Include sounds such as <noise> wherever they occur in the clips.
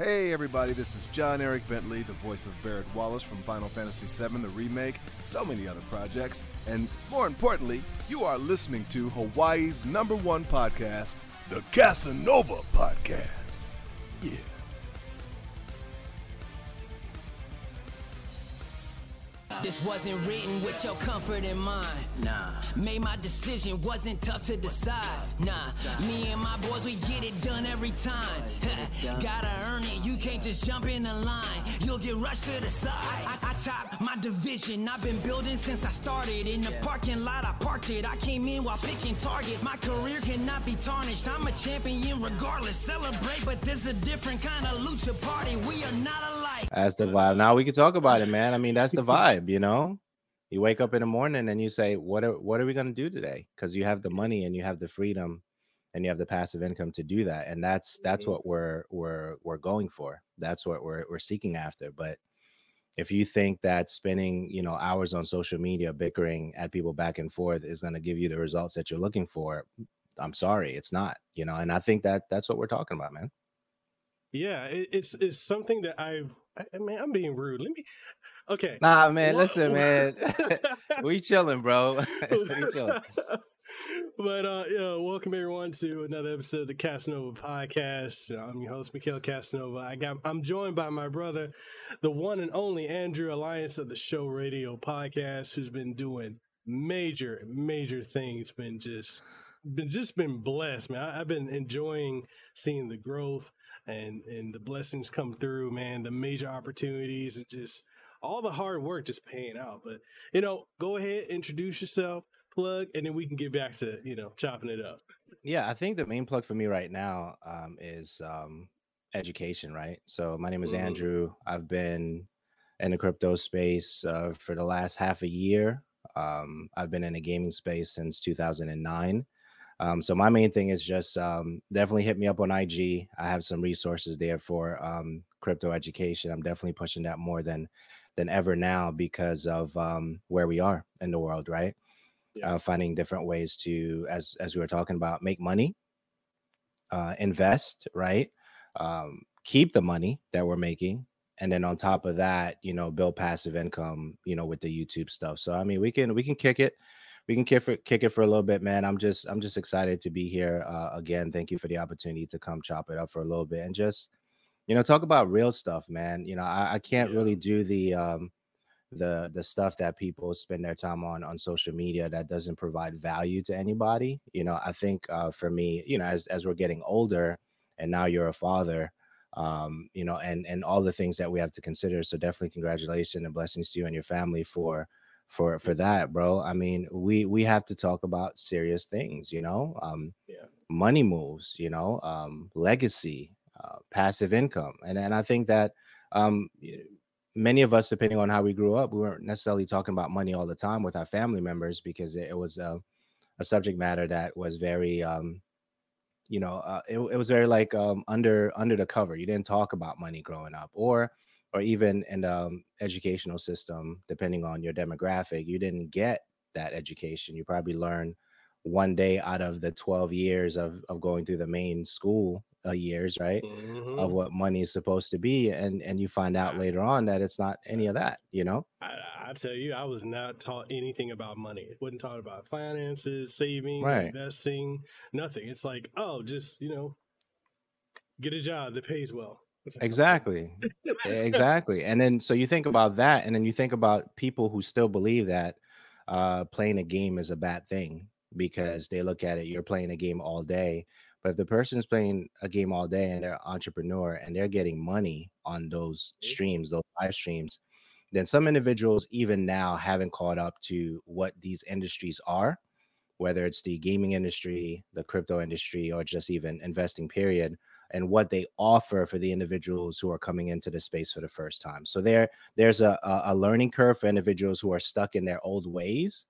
Hey everybody, this is John Eric Bentley, the voice of Barret Wallace from Final Fantasy VII, the remake, so many other projects, and more importantly, you are listening to Hawaii's number one podcast, the Kasanova Podcast. Yeah. This wasn't written with your comfort in mind. Nah. Made my decision, wasn't tough to decide. Nah. Me and my boys, we get it done every time. Gotta earn it, you can't just jump in the line. You'll get rushed to the side. I, I top my division, I've been building since I started. In the parking lot, I parked it. I came in while picking targets. My career cannot be tarnished. I'm a champion regardless. Celebrate, but this a different kind of lucha party. We are not alike. That's the vibe. Now we can talk about it, man. I mean, that's the vibe, you know. You wake up in the morning and you say, "What are what are we going to do today?" Because you have the money and you have the freedom and you have the passive income to do that, and that's that's Mhm. what we're we're we're going for. That's what we're we're seeking after. But if you think that spending you know hours on social media bickering at people back and forth is going to give you the results that you're looking for, I'm sorry, it's not. You know, and I think that that's what we're talking about, man. Yeah, it's it's something that I've. I, mean, I'm being rude. Let me. Okay. Nah, man, Wha- listen, <laughs> man. <laughs> we chilling, bro. <laughs> we chilling. but uh yeah, welcome everyone to another episode of the Kasanova podcast. I'm your host, Mekel Kasanova. I got I'm joined by my brother, the one and only Andrew Alliance of the Show Radio Podcast, who's been doing major, major things, been just been just been blessed, man. I, I've been enjoying seeing the growth and and the blessings come through, man, the major opportunities and just all the hard work just paying out. But you know, go ahead, introduce yourself, plug, and then we can get back to you know chopping it up. Yeah, I think the main plug for me right now um, is um, education, right? So my name is Mhm. Andrew. I've been in the crypto space uh, for the last half a year. Um, I've been in the gaming space since 2009. Um, so my main thing is just um, definitely hit me up on IG. I have some resources there for um, crypto education. I'm definitely pushing that more than than ever now because of um, where we are in the world, right? Yeah. Uh, finding different ways to, as as we were talking about, make money, uh, invest, right? Um, keep the money that we're making, and then on top of that, you know, build passive income, you know, with the YouTube stuff. So I mean, we can we can kick it, we can kick it, kick it for a little bit, man. I'm just I'm just excited to be here uh, again. Thank you for the opportunity to come chop it up for a little bit and just, you know, talk about real stuff, man. You know, I, I can't Yeah. really do the um the the stuff that people spend their time on on social media that doesn't provide value to anybody you know i think uh for me you know as as we're getting older and now you're a father um you know and and all the things that we have to consider so definitely congratulations and blessings to you and your family for for for that bro. I mean we we have to talk about serious things you know um Yeah. money moves you know um legacy uh, passive income. And and i think that um many of us depending on how we grew up we weren't necessarily talking about money all the time with our family members because it, it was a, a subject matter that was very um you know uh, it, it was very like um under under the cover. You didn't talk about money growing up or or even in the um, educational system depending on your demographic you didn't get that education you probably learned one day out of the 12 years of, of going through the main school uh, years right Mhm. of what money is supposed to be and and you find out later on that it's not any of that you know I, I tell you, I was not taught anything about money. It wasn't taught about finances, saving, Right. investing, nothing. It's like, oh, just you know, get a job that pays well. Okay. exactly exactly and then so you think about that and then you think about people who still believe that uh playing a game is a bad thing because they look at it you're playing a game all day but if the person's playing a game all day and they're an entrepreneur and they're getting money on those Mhm. streams those live streams then some individuals even now haven't caught up to what these industries are whether it's the gaming industry the crypto industry or just even investing period and what they offer for the individuals who are coming into the space for the first time. So there, there's a, a learning curve for individuals who are stuck in their old ways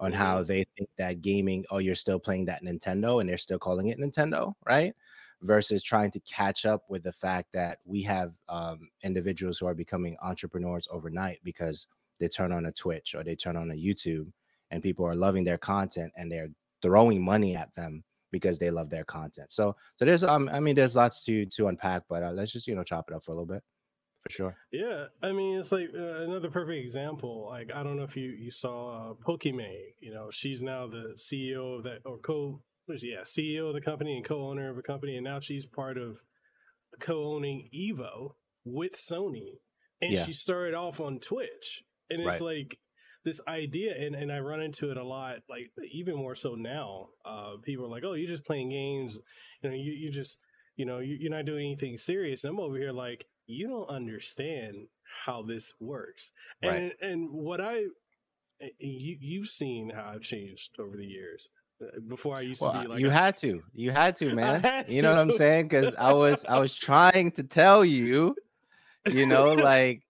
on how they think that gaming, oh, you're still playing that Nintendo and they're still calling it Nintendo, right? Versus trying to catch up with the fact that we have um, individuals who are becoming entrepreneurs overnight because they turn on a Twitch or they turn on a YouTube and people are loving their content and they're throwing money at them because they love their content. So so there's um I mean there's lots to to unpack, but uh, let's just you know chop it up for a little bit for sure. Yeah, I mean it's like uh, another perfect example. Like I don't know if you you saw uh, Pokimane. You know, she's now the CEO of that or co yeah CEO of the company and co-owner of a company, and now she's part of co-owning Evo with Sony, and Yeah. she started off on Twitch, and it's Right. like this idea and, and i run into it a lot like even more so now uh people are like oh you're just playing games you know you, you just you know you, you're not doing anything serious and i'm over here like you don't understand how this works and Right. and what i you, you've seen how i've changed over the years Uh, before i used Well, to be like you a- had to, you had to, <laughs> man. had You know what I'm saying? Because I was I was trying to tell you, you know, <laughs> like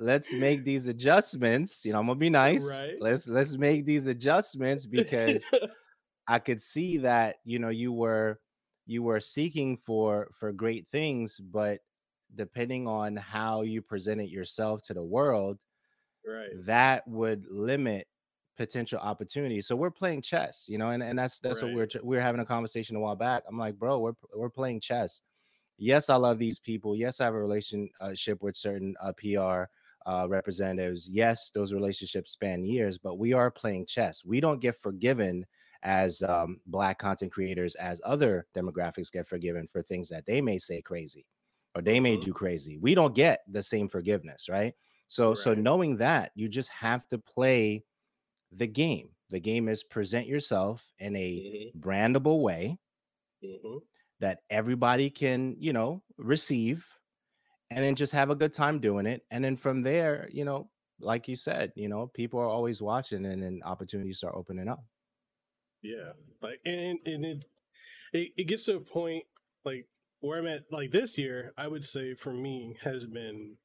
let's make these adjustments. You know, I'm gonna be nice. Right. Let's let's make these adjustments because <laughs> I could see that you know you were you were seeking for for great things, but depending on how you presented yourself to the world, right that would limit potential opportunities. So we're playing chess, you know, and, and that's that's what we're tr- we're having a conversation a while back. I'm like, bro, we're we're playing chess. Yes, I love these people. Yes, I have a relationship with certain uh, PR uh, representatives. Yes, those relationships span years, but we are playing chess. We don't get forgiven as um, black content creators as other demographics get forgiven for things that they may say crazy or they may Mhm. do crazy. We don't get the same forgiveness, right? So so knowing that, you just have to play the game. The game is present yourself in a Mhm, brandable way mhm. that everybody can, you know, receive and then just have a good time doing it. And then from there, you know, like you said, you know, people are always watching and then opportunities start opening up. Yeah, like and and it, it it gets to a point like where I'm at. Like this year, I would say for me has been,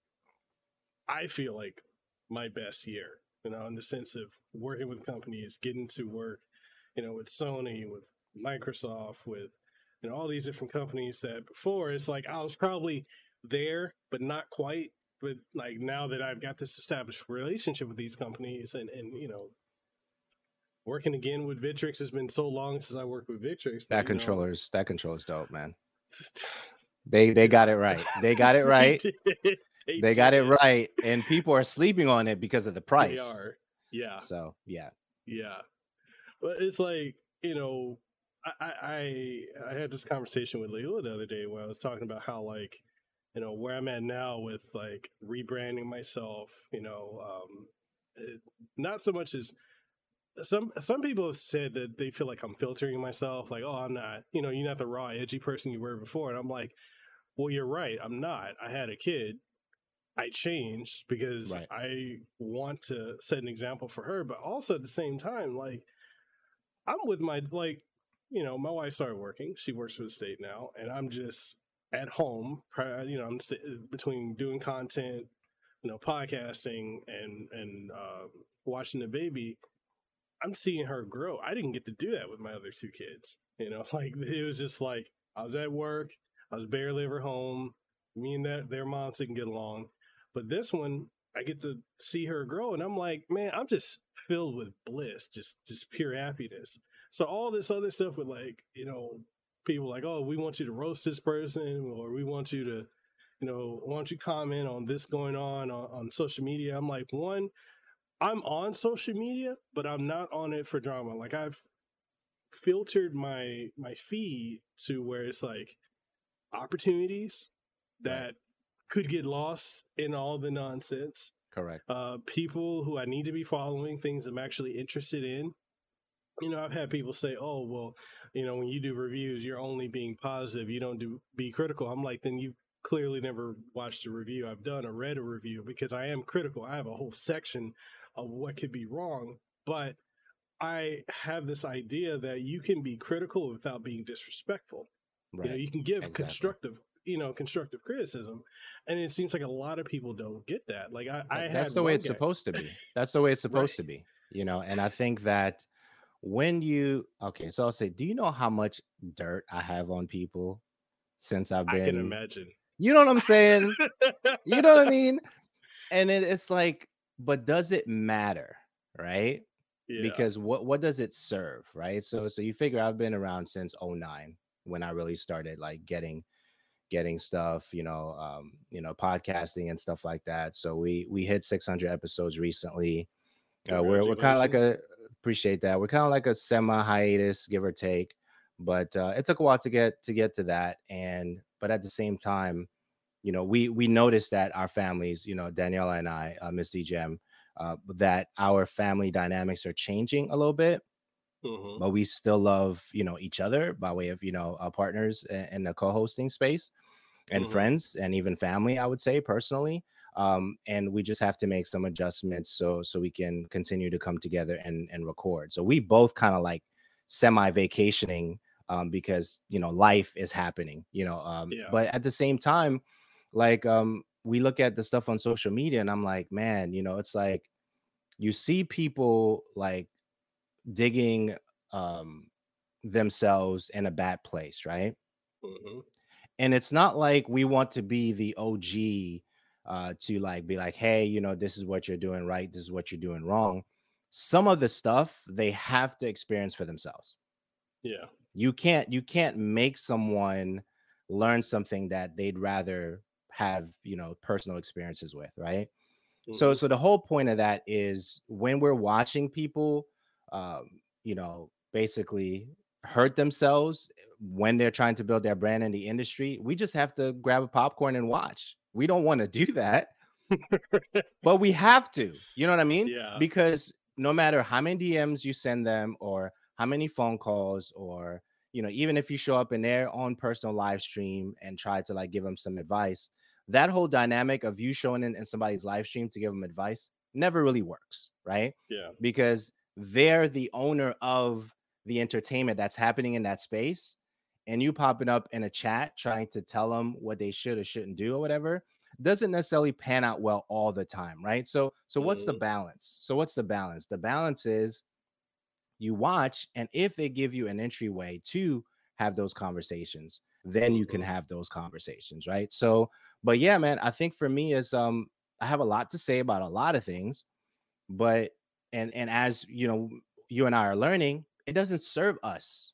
I feel like my best year. You know, in the sense of working with companies, getting to work, you know, with Sony, with Microsoft, with you know all these different companies that before it's like I was probably there, but not quite. But like now that I've got this established relationship with these companies, and and you know working again with Victrix has been so long since I worked with Victrix. but, That you know, controller's that controller's dope, man. <laughs> They they got it right. They got it right. did. They got it right. And people are sleeping on it because of the price. They are. Yeah. So yeah. Yeah. But it's like, you know, I, I I I had this conversation with Leila the other day when I was talking about how like, you know, where I'm at now with like rebranding myself, you know, um it, not so much as some some people have said that they feel like I'm filtering myself, like, oh, I'm not, you know, you're not the raw, edgy person you were before. And I'm like, well, you're right, I'm not. I had a kid. I changed because Right. I want to set an example for her, but also at the same time, like I'm with my like, you know, my wife started working. She works for the state now, and I'm just at home. You know, between doing content, you know, podcasting and and uh, watching the baby. I'm seeing her grow. I didn't get to do that with my other two kids. You know, <laughs> like it was just like I was at work. I was barely ever home. Me and that their moms didn't get along. But this one, I get to see her grow, and I'm like, man, I'm just filled with bliss, just just pure happiness. So all this other stuff with like, you know, people like, oh, we want you to roast this person, or we want you to, you know, why don't you comment on this going on on, on social media? I'm like, one, I'm on social media, but I'm not on it for drama. Like I've filtered my my feed to where it's like opportunities that could get lost in all the nonsense Correct. uh, people who I need to be following, things I'm actually interested in. You know, I've had people say, "Oh, well, you know, when you do reviews, you're only being positive. You don't do be critical." I'm like, then you clearly never watched a review I've done or read a review because I am critical. I have a whole section of what could be wrong, but I have this idea that you can be critical without being disrespectful. Right. You know, you can give exactly. constructive, you know, constructive criticism, and it seems like a lot of people don't get that. Like I, I that's the way it's guy- supposed to be. That's the way it's <laughs> supposed Right. to be. You know, and I think that when you okay, so I'll say, do you know how much dirt I have on people since I've been? I can imagine. you know what I'm saying? you know what I <laughs> mean? And it, it's like, but does it matter? Right? yeah. because what what does it serve, right? So so you figure I've been around since 09 when I really started like getting getting stuff, you know, um, you know, podcasting and stuff like that. So we we hit 600 episodes recently. Uh, we're we're kind of like a appreciate that. We're kind of like a semi hiatus, give or take, but uh, it took a while to get to get to that. And but at the same time, you know, we we noticed that our families, you know, Daniela and I, uh, Miss DJM, uh, that our family dynamics are changing a little bit. Mm-hmm. But we still love, you know, each other by way of, you know, our partners in the co-hosting space and mm-hmm. friends and even family, I would say personally. Um, and we just have to make some adjustments so so we can continue to come together and and record. So we both kind of like semi vacationing um, because you know life is happening, you know. Um, yeah. But at the same time, like um, we look at the stuff on social media, and I'm like, man, you know, it's like you see people like digging um, themselves in a bad place, right? Mm-hmm. And it's not like we want to be the OG uh, to like be like, hey, you know, this is what you're doing right, this is what you're doing wrong. Some of the stuff they have to experience for themselves. Yeah. You can't you can't make someone learn something that they'd rather have, you know, personal experiences with, right? Mm-hmm. So so the whole point of that is when we're watching people um, you know, basically hurt themselves when they're trying to build their brand in the industry, we just have to grab a popcorn and watch. We don't want to do that, <laughs> but we have to. You know what I mean? Yeah. Because no matter how many DMs you send them or how many phone calls or you know even if you show up in their own personal live stream and try to like give them some advice that whole dynamic of you showing in, in somebody's live stream to give them advice never really works right yeah because they're the owner of the entertainment that's happening in that space and you popping up in a chat trying to tell them what they should or shouldn't do or whatever doesn't necessarily pan out well all the time right? So so what's mm-hmm. the balance? So what's the balance? The balance is you watch and if they give you an entryway to have those conversations then you can mm-hmm. have those conversations right? So but yeah man i think for me is um i have a lot to say about a lot of things but and and as you know you and i are learning it doesn't serve us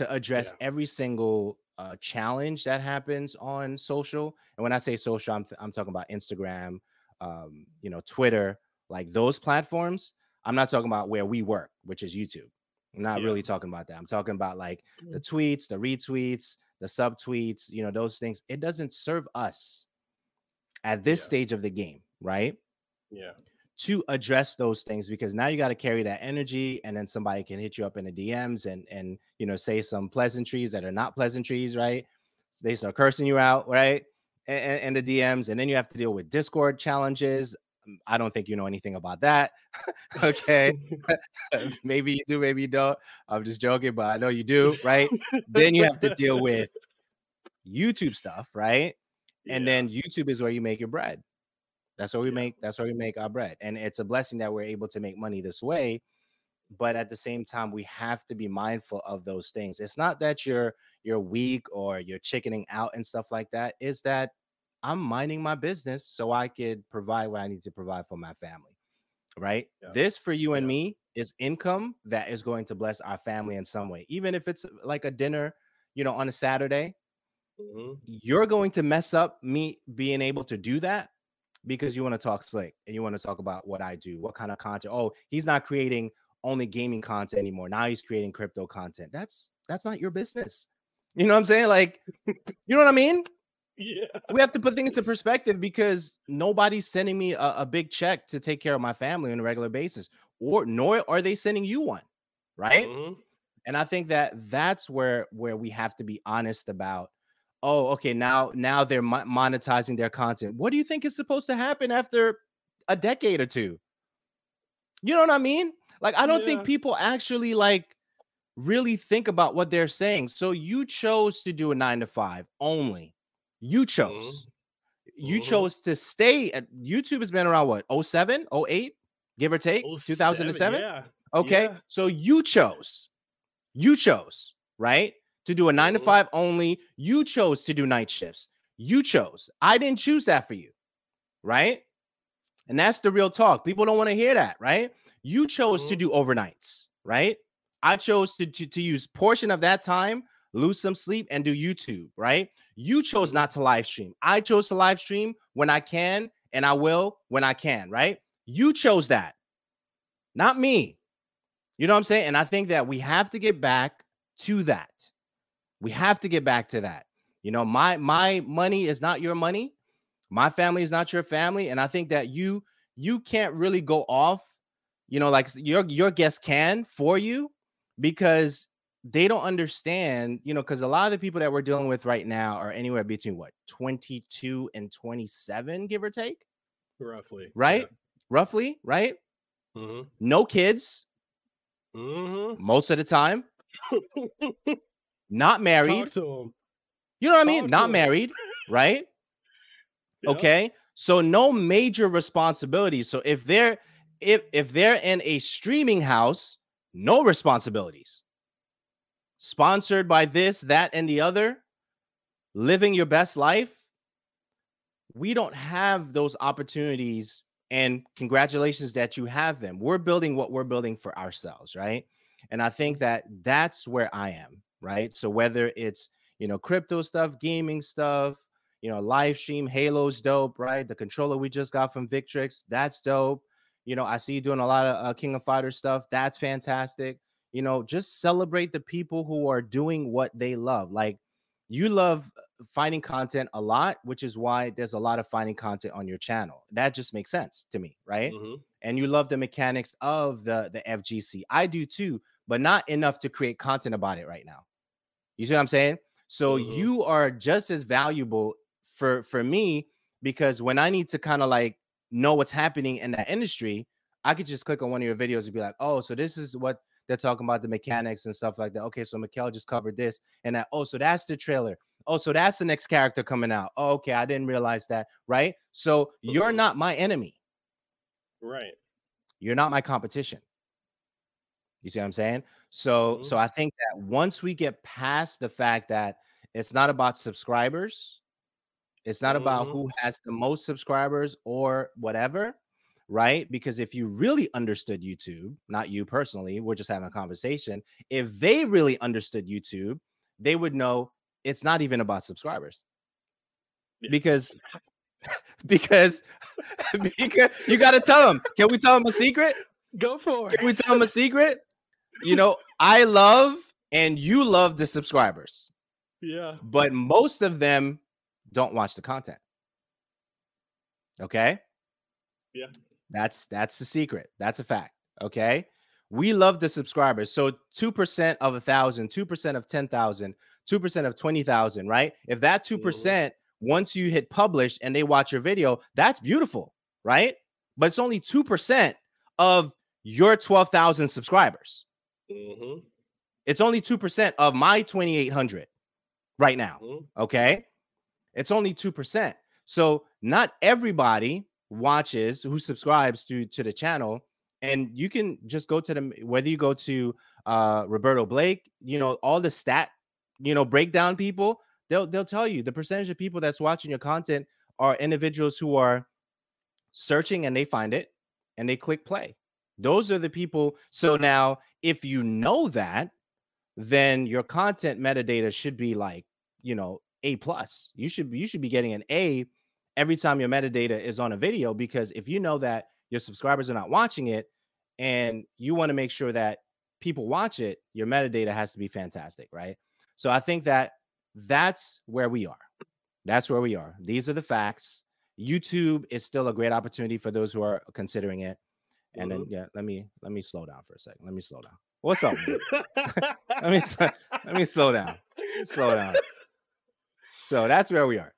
to address yeah. every single uh, challenge that happens on social and when i say social i'm, th- I'm talking about instagram um, you know twitter like those platforms i'm not talking about where we work which is youtube i'm not yeah. really talking about that i'm talking about like the mm. tweets the retweets the subtweets you know those things it doesn't serve us at this yeah. stage of the game right yeah to address those things because now you got to carry that energy and then somebody can hit you up in the DMs and and you know say some pleasantries that are not pleasantries, right? So they start cursing you out, right? And, and, the DMs, and then you have to deal with Discord challenges. Um, I don't think you know anything about that. <laughs> okay. <laughs> <laughs> maybe you do, maybe you don't. I'm just joking, but I know you do, right? then you have to deal with YouTube stuff, right? And yeah. then YouTube is where you make your bread. That's where we yeah. make that's where we make our bread. And it's a blessing that we're able to make money this way. But at the same time, we have to be mindful of those things. It's not that you're you're weak or you're chickening out and stuff like that. Is that I'm minding my business so I could provide what I need to provide for my family. Right? Yeah. This for you and yeah. me is income that is going to bless our family in some way. Even if it's like a dinner, you know, on a Saturday, mm-hmm. you're going to mess up me being able to do that because you want to talk slick and you want to talk about what I do, what kind of content. Oh, he's not creating only gaming content anymore. Now he's creating crypto content. That's that's not your business. You know what I'm saying? Like, <laughs> you know what I mean? Yeah. We have to put things in perspective because nobody's sending me a, a big check to take care of my family on a regular basis, or nor are they sending you one, right? Mm-hmm. And I think that that's where where we have to be honest about oh okay now now they're monetizing their content what do you think is supposed to happen after a decade or two you know what i mean like i don't yeah. think people actually like really think about what they're saying so you chose to do a 9 to 5 only you chose mm-hmm. you mm-hmm. chose to stay at youtube has been around what 07 08 give or take 2007 yeah. okay yeah. so you chose you chose right to do a nine to mm-hmm. five only. You chose to do night shifts. You chose. I didn't choose that for you. Right. And that's the real talk. People don't want to hear that. Right. You chose to Mhm. do overnights, right? I chose to, to to use portion of that time, lose some sleep, and do YouTube, right? You chose not to live stream. I chose to live stream when I can, and I will when I can, right? You chose that, not me. You know what I'm saying? And I think that we have to get back to that. We have to get back to that. You know, my my money is not your money. My family is not your family, and I think that you you can't really go off. You know, like your your guests can for you because they don't understand. You know, because a lot of the people that we're dealing with right now are anywhere between what 22 and 27, give or take, Roughly. right? Roughly, right? Mm-hmm. No kids Mm-hmm. most of the time, <laughs> not married. Talk to him. You know what I mean? Not 'em. married, right? <laughs> Okay. So no major responsibilities. So if they're if if they're in a streaming house, no responsibilities. Sponsored by this, that, and the other, living your best life. We don't have those opportunities. And congratulations that you have them. We're building what we're building for ourselves, right? And I think that that's where I am, right? So whether it's you know crypto stuff, gaming stuff, you know, live stream Halo's dope, right? The controller we just got from Victrix, that's dope. You know, I see you doing a lot of uh, King of Fighter stuff. That's fantastic. You know, just celebrate the people who are doing what they love. Like you love uh, finding content a lot, which is why there's a lot of finding content on your channel. That just makes sense to me, right? Mm-hmm. and you love the mechanics of the the FGC. I do too, but not enough to create content about it right now. You see what I'm saying? So Mhm. you are just as valuable for for me because when I need to kind of like know what's happening in that industry, I could just click on one of your videos and be like, "Oh, so this is what they're talking about the mechanics and stuff like that." Okay, so Mekel just covered this and that. Oh, so that's the trailer. Oh, so that's the next character coming out. Oh, okay, I didn't realize that. Right? So you're Mhm. not my enemy Right. you're not my competition. You see what I'm saying? So Mhm. so I think that once we get past the fact that it's not about subscribers, it's not about Mhm. who has the most subscribers or whatever, right? Because if you really understood YouTube, not you personally, we're just having a conversation. If they really understood YouTube, they would know it's not even about subscribers. Yeah. Because <laughs> because <laughs> because you got to tell them. Can we tell them a secret? Go for it. Can we tell them a secret? You know, I love and you love the subscribers, Yeah. but most of them don't watch the content. Okay? Yeah. That's that's the secret. That's a fact. Okay. We love the subscribers. So 2% of a thousand, 2% of 10,000, 2% of 20,000, right? If that 2% once you hit publish and they watch your video, that's beautiful, right? But it's only 2% of your 12,000 subscribers. Mm-hmm. It's only 2% of my 2,800 right now. Mm-hmm. Okay. It's only 2%. So not everybody watches who subscribes to, to the channel. And you can just go to them, whether you go to uh, Roberto Blake, you know, all the stat, you know, breakdown people, they'll they'll tell you the percentage of people that's watching your content are individuals who are searching and they find it and they click play. Those are the people. So now, if you know that, then your content metadata should be like, you know, A plus. You should you should be getting an A every time your metadata is on a video because if you know that your subscribers are not watching it and you want to make sure that people watch it, your metadata has to be fantastic, right? So I think that that's where we are. That's where we are. These are the facts. YouTube is still a great opportunity for those who are considering it. And then mm-hmm. yeah, let me let me slow down for a second. Let me slow down. What's up? <laughs> let me let me slow down. Slow down. So that's where we are.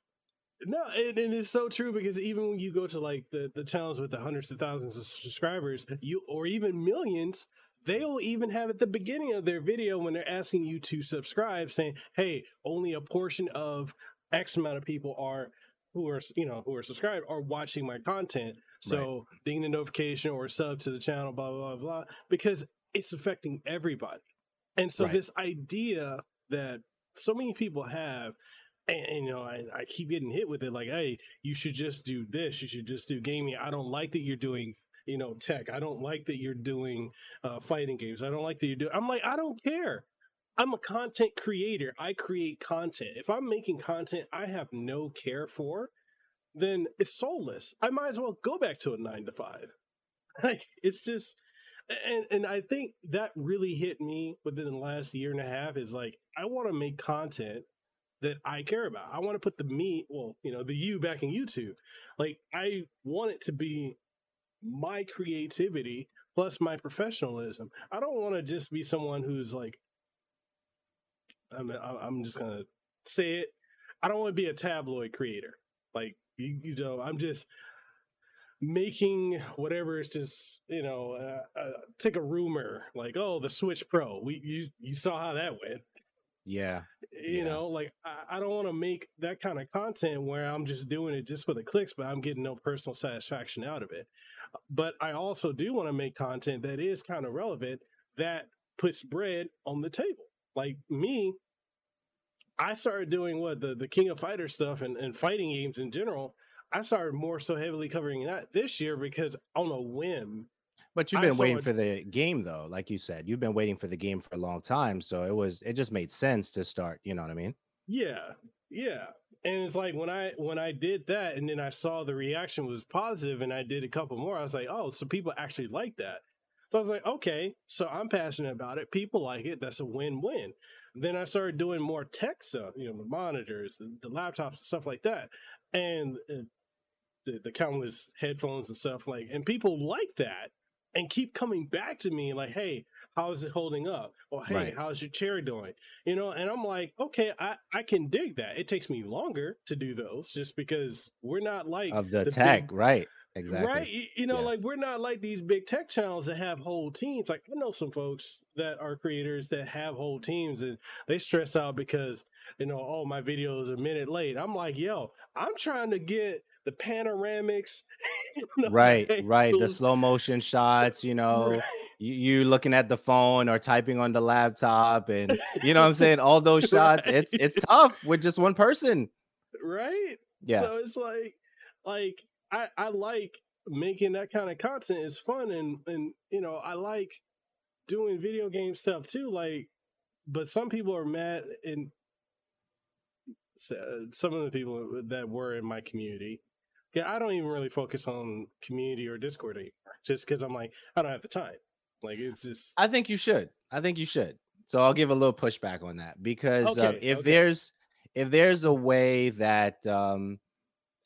No, and, and it's so true because even when you go to like the, the channels with the hundreds of thousands of subscribers, you or even millions, they'll even have at the beginning of their video when they're asking you to subscribe, saying, "Hey, only a portion of X amount of people are who are you know who are subscribed are watching my content." So ding the notification or sub to the channel, blah blah blah blah, because it's affecting everybody. And so Right. this idea that so many people have and, and, you know, I, I keep getting hit with it like, hey, you should just do this. You should just do gaming. I don't like that you're doing you know tech. I don't like that you're doing uh, fighting games. I don't like that you're doing. I'm like I don't care. I'm a content creator. I create content. If I'm making content I have no care for, then it's soulless. I might as well go back to a nine to five. <laughs> Like it's just and and I think that really hit me within the last year and a half is like I want to make content that I care about. I want to put the me, well, you know, the you back in YouTube. Like I want it to be my creativity plus my professionalism. I don't want to just be someone who's like I'm I'm just going to say it. I don't want to be a tabloid creator. Like you, you know, I'm just making whatever it's just you know uh, uh, take a rumor like oh the switch pro. We you you saw how that went. Yeah. You yeah. know like i, I don't want to make that kind of content where i'm just doing it just for the clicks but i'm getting no personal satisfaction out of it. But i also do want to make content that is kind of relevant that puts bread on the table. Like me i started doing what the the king of fighters stuff and, and fighting games in general I started more so heavily covering that this year because on a whim. But you've been waiting for the game though, like you said. You've been waiting for the game for a long time, so it was it just made sense to start, you know what I mean? Yeah. Yeah. And it's like when I when I did that and then I saw the reaction was positive and I did a couple more, I was like, "Oh, so people actually like that." So I was like, "Okay, so I'm passionate about it. People like it. That's a win-win." Then I started doing more tech stuff, you know, the monitors, the, the laptops, and stuff like that. And uh, the, the countless headphones and stuff like and people like that and keep coming back to me like hey how's it holding up or hey right. how's your chair doing you know and i'm like okay i i can dig that it takes me longer to do those just because we're not like of the, the tech big, right exactly right you know yeah. like we're not like these big tech channels that have whole teams like i know some folks that are creators that have whole teams and they stress out because you know oh my video is a minute late i'm like yo i'm trying to get the panoramics. <laughs> you know, right, right. The slow motion shots, you <laughs> know, right. you, you, looking at the phone or typing on the laptop, and you know what I'm saying? All <laughs> those shots, right. it's it's tough with just one person. Right. Yeah. So it's like like I, I like making that kind of content It's fun and and you know, I like doing video game stuff too. Like but some people are mad and some of the people that were in my community yeah, I don't even really focus on community or Discord anymore, just because I'm like, I don't have the time. Like it's just. I think you should. I think you should. So I'll give a little pushback on that because okay, uh, if okay. there's if there's a way that um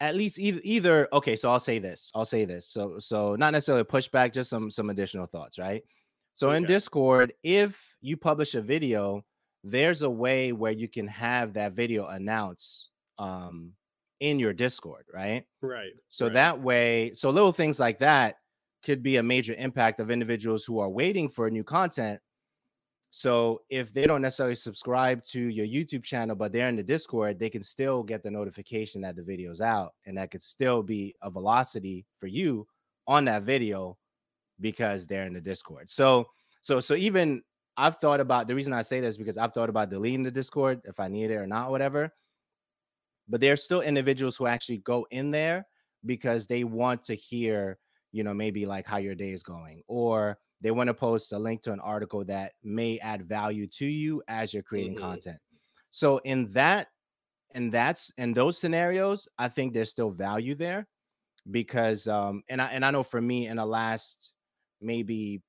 at least either either okay, so I'll say this. I'll say this. So so not necessarily pushback, just some some additional thoughts, right? So okay. in Discord, if you publish a video, there's a way where you can have that video announce um in your Discord, right? Right. So right. that way, so little things like that could be a major impact of individuals who are waiting for new content. So if they don't necessarily subscribe to your YouTube channel, but they're in the Discord, they can still get the notification that the video's out, and that could still be a velocity for you on that video because they're in the Discord. So, so, so even I've thought about the reason I say this because I've thought about deleting the Discord if I need it or not, whatever but there are still individuals who actually go in there because they want to hear you know maybe like how your day is going or they want to post a link to an article that may add value to you as you're creating mm-hmm. content so in that and that's in those scenarios i think there's still value there because um and i and i know for me in the last maybe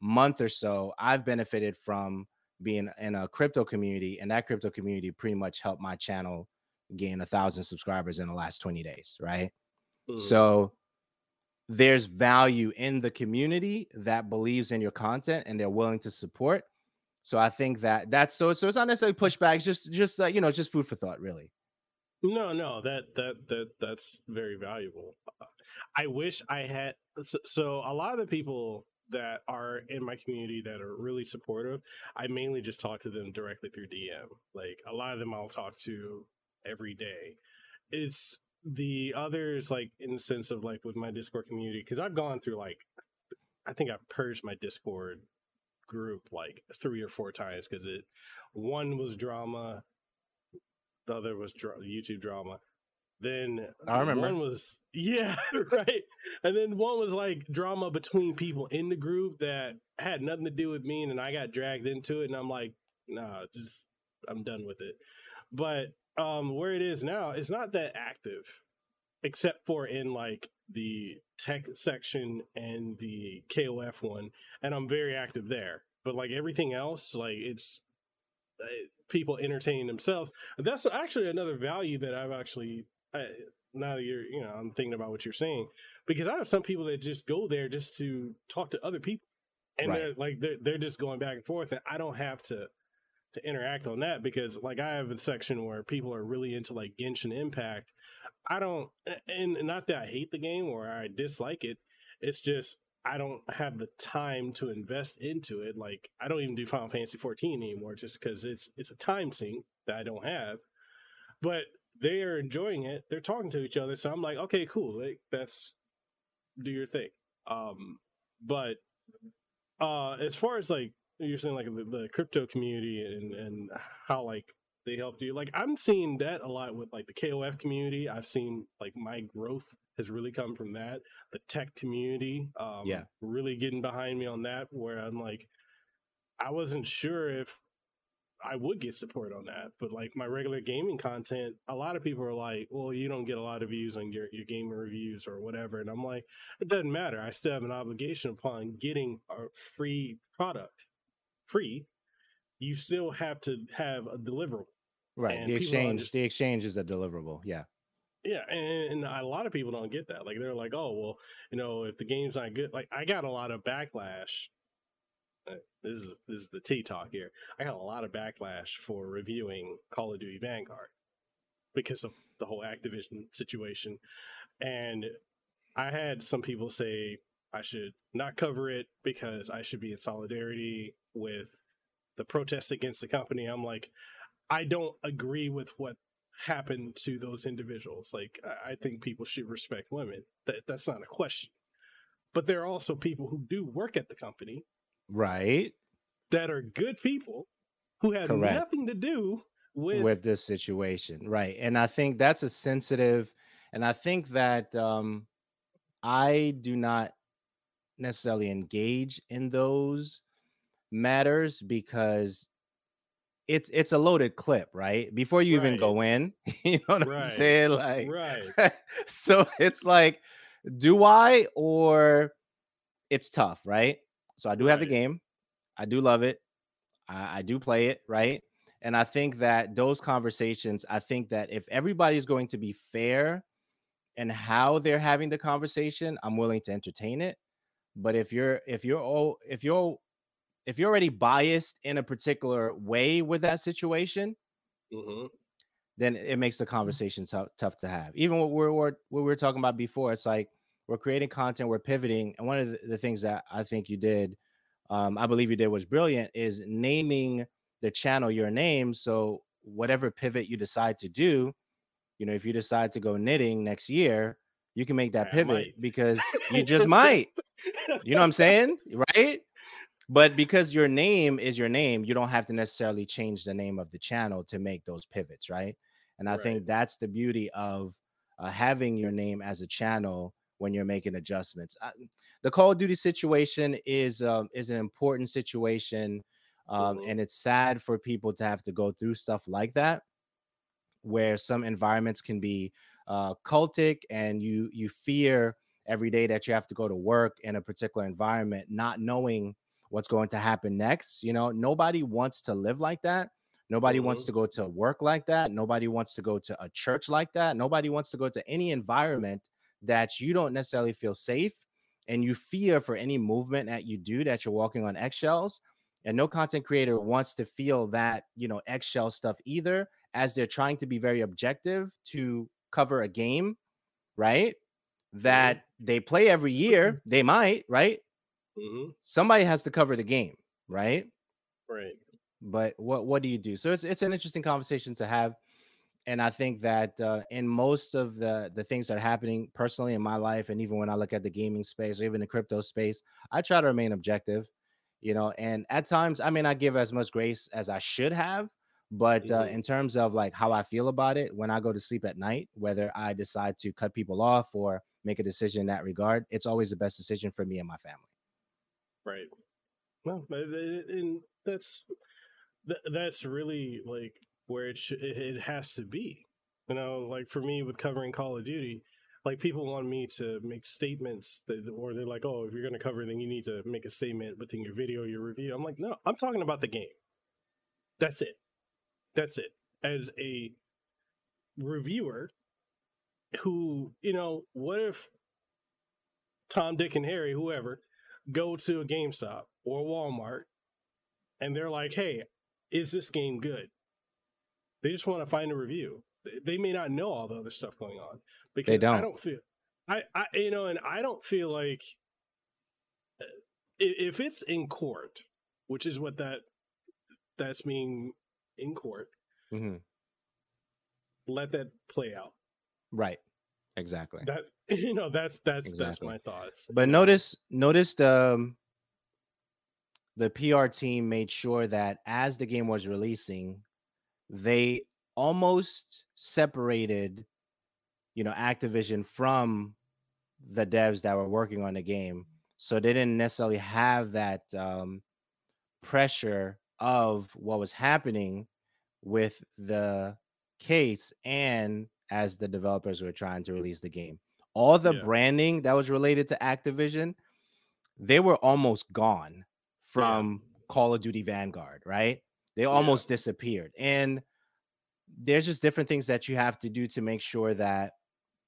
month or so i've benefited from being in a crypto community and that crypto community pretty much helped my channel gain a thousand subscribers in the last 20 days, right? Mm. So there's value in the community that believes in your content and they're willing to support. So I think that that's so so it's not necessarily pushback, it's just just uh, you know, just food for thought, really. No, no, that that that that's very valuable. I wish I had so, so a lot of the people that are in my community that are really supportive, I mainly just talk to them directly through DM. Like a lot of them I'll talk to every day. It's the others, like in the sense of like with my Discord community, because I've gone through like, I think I've purged my Discord group like three or four times because it one was drama, the other was dra- YouTube drama. Then I remember. one was yeah, <laughs> right. And then one was like drama between people in the group that had nothing to do with me, and I got dragged into it, and I'm like, nah, just I'm done with it. But um, where it is now, it's not that active, except for in like the tech section and the KOF one, and I'm very active there. But like everything else, like it's uh, people entertaining themselves. That's actually another value that I've actually. I, now that you're, you know, I'm thinking about what you're saying because I have some people that just go there just to talk to other people, and Right. they're like they're they're just going back and forth, and I don't have to to interact on that because like I have a section where people are really into like Genshin Impact. I don't, and not that I hate the game or I dislike it. It's just I don't have the time to invest into it. Like I don't even do Final Fantasy 14 anymore, just because it's it's a time sink that I don't have. But they are enjoying it. They're talking to each other, so I'm like, okay, cool. Like that's do your thing. Um, but uh, as far as like you're saying, like the, the crypto community and and how like they helped you, like I'm seeing that a lot with like the KOF community. I've seen like my growth has really come from that. The tech community, um, Yeah. really getting behind me on that. Where I'm like, I wasn't sure if I would get support on that, but like my regular gaming content, a lot of people are like, "Well, you don't get a lot of views on your your gaming reviews or whatever," and I'm like, it doesn't matter. I still have an obligation upon getting a free product, free. You still have to have a deliverable. Right. And the exchange. underst- The exchange is a deliverable. Yeah. Yeah, and, and a lot of people don't get that. Like they're like, "Oh, well, you know, if the game's not good." Like I got a lot of backlash. Uh, This is this is the T talk here. I got a lot of backlash for reviewing Call of Duty Vanguard because of the whole Activision situation, and I had some people say I should not cover it because I should be in solidarity with the protests against the company. I'm like, I don't agree with what happened to those individuals. Like, I- think people should respect women. That that's not a question. But there are also people who do work at the company Right. that are good people who have Correct. nothing to do with, with this situation right and i think that's a sensitive and i think that um i do not necessarily engage in those matters because it's it's a loaded clip right? Before you even go in <laughs> you know what i'm saying? Like right. <laughs> so it's like do i or it's tough right? So i do have the game. I do love it. I, I do play it right? And i think that those conversations i think that if everybody's going to be fair and how they're having the conversation i'm willing to entertain it but if you're if you're all if you're if you're already biased in a particular way with that situation hmm then it makes the conversation tough, tough to have. Even what we're, what we were talking about before, it's like we're creating content, we're pivoting, and one of the, the things that I think you did, um, I believe you did, was brilliant, is naming the channel your name. So whatever pivot you decide to do, you know, if you decide to go knitting next year, you can make that pivot because <laughs> you just might. You know what I'm <laughs> saying? Right? But because your name is your name, you don't have to necessarily change the name of the channel to make those pivots, right? And I Right. think that's the beauty of uh, having your name as a channel when you're making adjustments. I, the Call of Duty situation is um, is an important situation, um, Mhm. and it's sad for people to have to go through stuff like that, where some environments can be uh, cultic, and you you fear every day that you have to go to work in a particular environment, not knowing what's going to happen next. You know, nobody wants to live like that. Nobody wants Mhm. to go to work like that. Nobody wants to go to a church like that. Nobody wants to go to any environment that you don't necessarily feel safe and you fear for any movement that you do that you're walking on eggshells. And no content creator wants to feel that, you know, eggshell stuff either, as they're trying to be very objective to cover a game, right? That they play every year. They might, right? hmm Somebody has to cover the game, right? Right. but what what do you do so it's it's an interesting conversation to have and i think that uh, in most of the the things that are happening personally in my life and even when i look at the gaming space or even the crypto space i try to remain objective you know and at times i may not give as much grace as i should have But uh, Mhm. in terms of like how I feel about it, when I go to sleep at night, whether I decide to cut people off or make a decision in that regard, it's always the best decision for me and my family. Right. Well, and that's that's really like where it sh- it it has to be. You know, like for me with covering Call of Duty, like people want me to make statements that, or they're like, "Oh, if you're going to cover, then you need to make a statement within your video, your review." I'm like, "No, I'm talking about the game. That's it. That's it." As a reviewer, who you know, what if Tom, Dick, and Harry, whoever, go to a GameStop or Walmart and they're like, hey, is this game good? They just want to find a review. They- may not know all the other stuff going on because they don't. I don't feel, I, I, you know, and I don't feel like uh, if it's in court, which is what that that's being in court, hmm let that play out. Right. Exactly. That <laughs> you know, that's that's that's my thoughts. But notice, notice the um, the PR team made sure that as the game was releasing, they almost separated, you know, Activision from the devs that were working on the game, so they didn't necessarily have that um, pressure of what was happening with the case and as the developers were trying to mm. release the game all the Yeah. branding that was related to Activision, they were almost gone from Call of Duty Vanguard, right? They almost disappeared. And there's just different things that you have to do to make sure that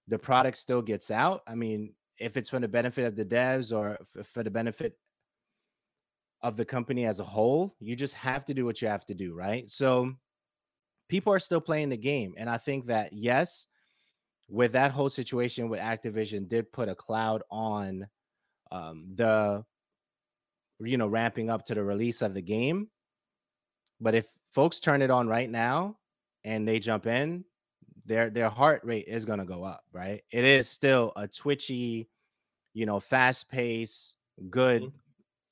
the product still gets out. I mean, if it's for the benefit of the devs or for the benefit of the company as a whole, you just have to do what you have to do, right? So people are still playing the game. And I think that, yes, with that whole situation with Activision did put a cloud on um, the you know ramping up to the release of the game. But if folks turn it on right now and they jump in, their their heart rate is going to go up, right? It is still a twitchy, you know, fast pace, good, Mhm.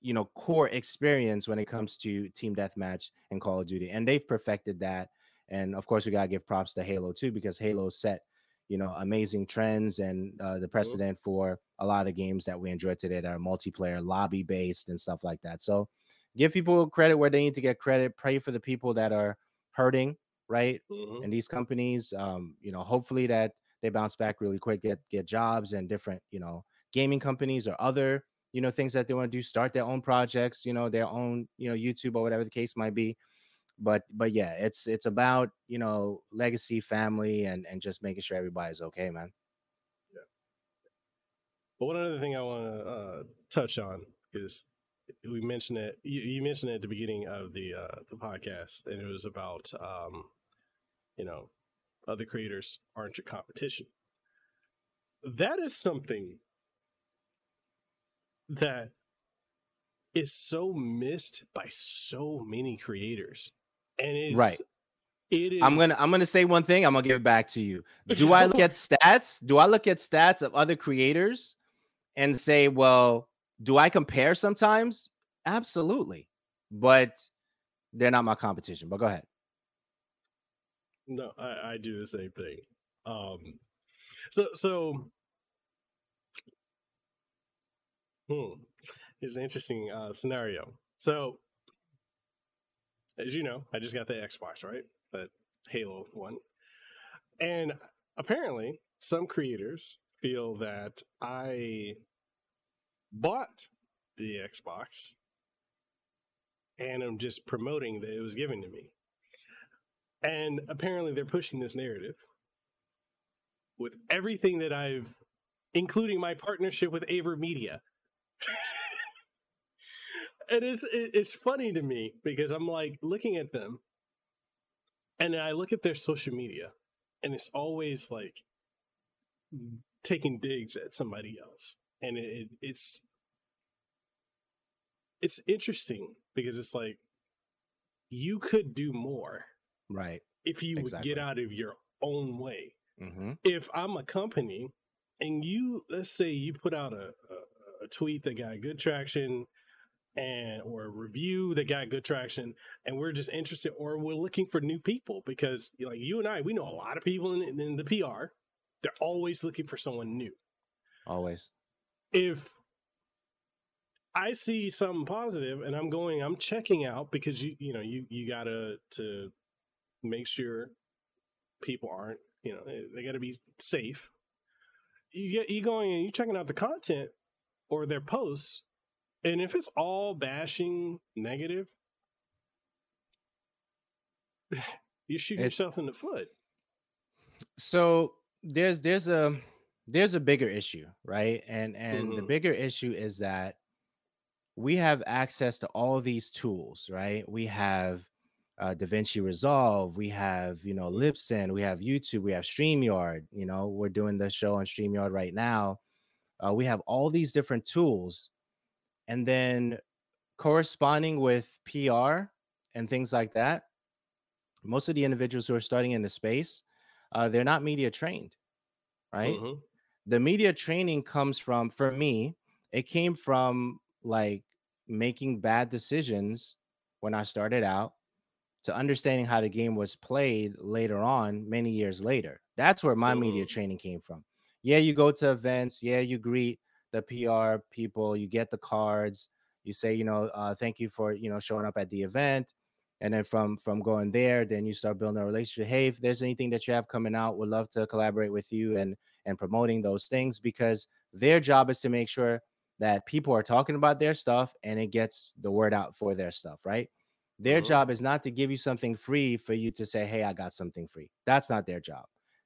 You know, core experience when it comes to team deathmatch and Call of Duty, and they've perfected that. And of course, we gotta give props to Halo too because Halo set you know amazing trends and uh, the precedent for a lot of the games that we enjoy today that are multiplayer lobby based and stuff like that so give people credit where they need to get credit pray for the people that are hurting right Mhm. and these companies um you know hopefully that they bounce back really quick get get jobs and different you know gaming companies or other you know things that they want to do start their own projects you know their own you know youtube or whatever the case might be but but yeah it's it's about you know legacy family and and just making sure everybody's okay man Yeah. But one other thing I want to uh, touch on is we mentioned it. You, you mentioned it at the beginning of the uh, the podcast, and it was about um, you know other creators aren't your competition. That is something that is so missed by so many creators, and it's Right. It is. i'm gonna i'm gonna say one thing i'm gonna give it back to you <laughs> do i look at stats do i look at stats of other creators and say well do i compare sometimes absolutely but they're not my competition but go ahead No, I, I do the same thing. Um, so so, hmm, here's an interesting uh, scenario. So, as you know, I just got the Xbox, right? That Halo one, and apparently, some creators feel that I bought the Xbox and I'm just promoting that it was given to me. And apparently, they're pushing this narrative with everything that I've, including my partnership with AVerMedia. And it's it's funny to me because I'm like looking at them, and I look at their social media, and it's always like taking digs at somebody else, and it, it it's it's interesting because it's like you could do more right if you would get out of your own way. mm-hmm. If I'm a company and you, let's say you put out a, a, tweet that got good traction and or a review that got good traction and we're just interested or we're looking for new people because like you and I we know a lot of people in, in the PR they're always looking for someone new. Always. If I see something positive and I'm going I'm checking out because you you know you you got to to make sure people aren't you know they got to be safe. You get you going and you checking out the content or their posts and if it's all bashing negative, <laughs> you shoot it's, yourself in the foot. So there's there's a there's a bigger issue, right? And and mm-hmm. the bigger issue is that we have access to all these tools, right? We have uh, DaVinci Resolve, we have you know Libsyn, we have YouTube, we have Streamyard. You know, we're doing the show on Streamyard right now. Uh, we have all these different tools and then corresponding with PR and things like that, most of the individuals who are starting in the space, uh, they're not media trained, right? Mm-hmm. The media training comes from, for me, it came from like making bad decisions when I started out to understanding how the game was played later on, many years later. That's where my mm-hmm. media training came from. Yeah, you go to events. Yeah, you greet the PR people, you get the cards, you say, you know, uh, thank you for, you know, showing up at the event. And then from from going there, then you start building a relationship. Hey, if there's anything that you have coming out, would love to collaborate with you and and promoting those things because their job is to make sure that people are talking about their stuff and it gets the word out for their stuff, right? Their mm-hmm. job is not to give you something free for you to say, "Hey, I got something free." That's not their job.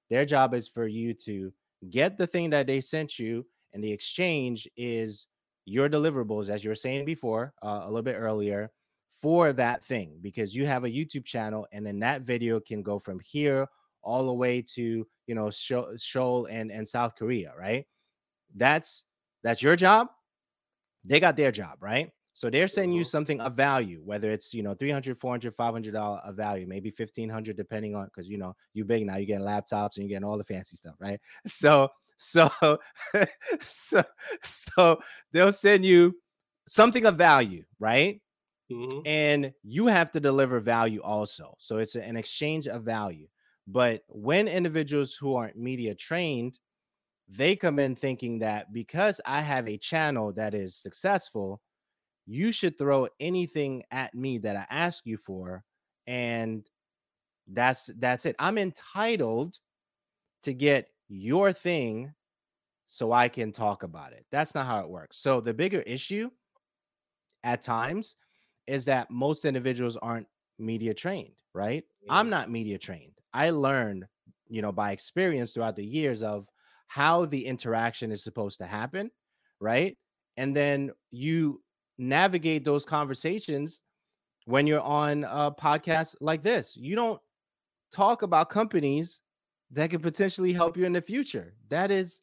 Their job is for you to get the thing that they sent you and the exchange is your deliverables, as you were saying before, uh, a little bit earlier, for that thing because you have a YouTube channel, and then that video can go from here all the way to you know Seoul and and South Korea, right? That's that's your job. They got their job, right? So they're sending you mm-hmm. something of value, whether it's, you know, 300, 400, 500 dollar of value, maybe 1500 depending on cuz you know, you big now, you're getting laptops and you're getting all the fancy stuff, right? <laughs> So so, <laughs> so, so they'll send you something of value, right? Mm-hmm. And you have to deliver value also. So it's an exchange of value. But when individuals who aren't media trained, they come in thinking that because I have a channel that is successful, you should throw anything at me that I ask you for and that's that's it. I'm entitled to get your thing so I can talk about it. That's not how it works. So the bigger issue at times is that most individuals aren't media trained, right? Yeah. I'm not media trained. I learned, you know, by experience throughout the years of how the interaction is supposed to happen, right? And then you navigate those conversations when you're on a podcast like this. You don't talk about companies that could potentially help you in the future. That is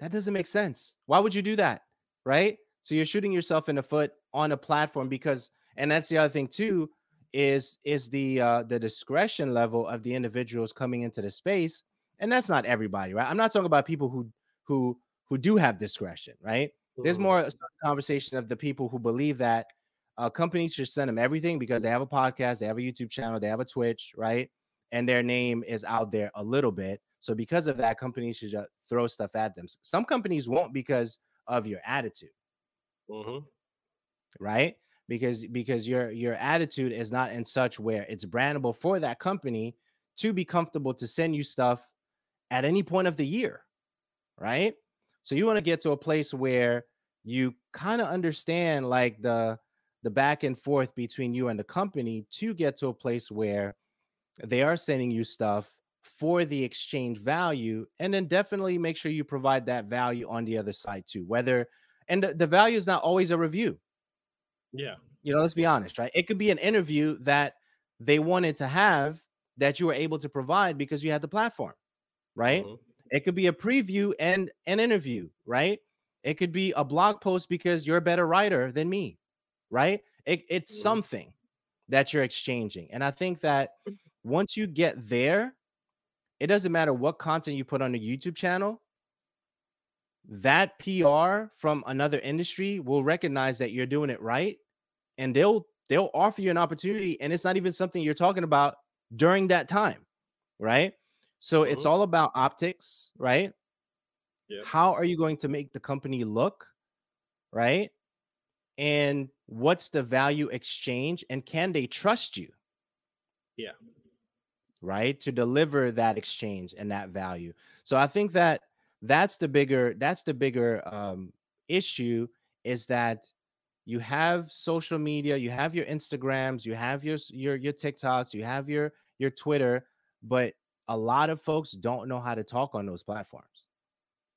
that doesn't make sense. Why would you do that? Right? So you're shooting yourself in the foot on a platform because and that's the other thing too is is the uh the discretion level of the individuals coming into the space and that's not everybody right i'm not talking about people who who who do have discretion right there's more conversation of the people who believe that uh, companies should send them everything because they have a podcast they have a youtube channel they have a twitch right and their name is out there a little bit. So because of that, companies should just throw stuff at them. Some companies won't because of your attitude. Mm-hmm. Right? Because because your your attitude is not in such where it's brandable for that company to be comfortable to send you stuff at any point of the year. Right? So you want to get to a place where you kind of understand like the the back and forth between you and the company to get to a place where they are sending you stuff for the exchange value and then definitely make sure you provide that value on the other side too whether and the, the value is not always a review. Yeah. You know let's be honest right? It could be an interview that they wanted to have that you were able to provide because you had the platform right? Mm-hmm. It could be a preview and an interview right it could be a blog post because you're a better writer than me right it, it's mm-hmm. something that you're exchanging and i think that once you get there, it doesn't matter what content you put on the YouTube channel. that PR from another industry will recognize that you're doing it right and they'll they'll offer you an opportunity and it's not even something you're talking about during that time, right? So mm-hmm. it's all about optics, right? Yep. How are you going to make the company look, right? And what's the value exchange and can they trust you? Yeah. Right? To deliver that exchange and that value. So I think that that's the bigger that's the bigger um issue is that you have social media, you have your Instagrams, you have your your your TikToks, you have your your Twitter, but a lot of folks don't know how to talk on those platforms,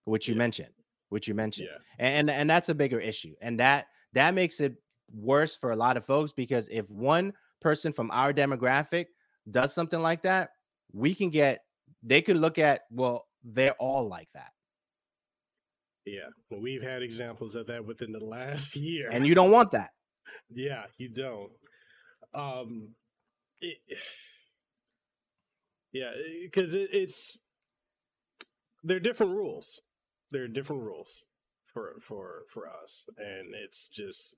which you yeah. mentioned, which you mentioned, yeah. and and that's a bigger issue, and that that makes it worse for a lot of folks because if one person from our demographic does something like that, we can get they could look at well they're all like that. Yeah, we've had examples of that within the last <laughs> year, and you don't want that. yeah, you don't. Um, it, yeah, because it, it's there are different rules. There are different rules for for for us, and it's just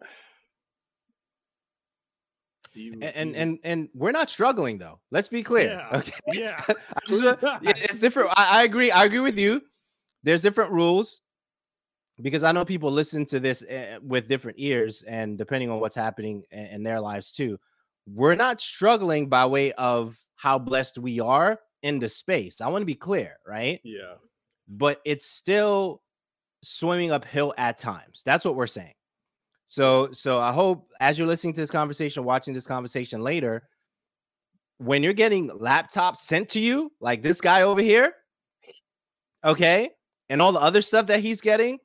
<sighs> You, and, you... and and we're not struggling though. Let's be clear. Yeah. <laughs> Okay. Yeah. <laughs> <laughs> it's different. I, I, agree. I agree with you. There's different rules because I know people listen to this uh, with different ears, and depending on what's happening in, in their lives too, we're not struggling by way of how blessed we are in the space. I want to be clear, right? Yeah. But it's still swimming uphill at times. That's what we're saying. So so I hope as you're listening to this conversation, watching this conversation later, when you're getting laptops sent to you, like this guy over here, okay, and all the other stuff that he's getting,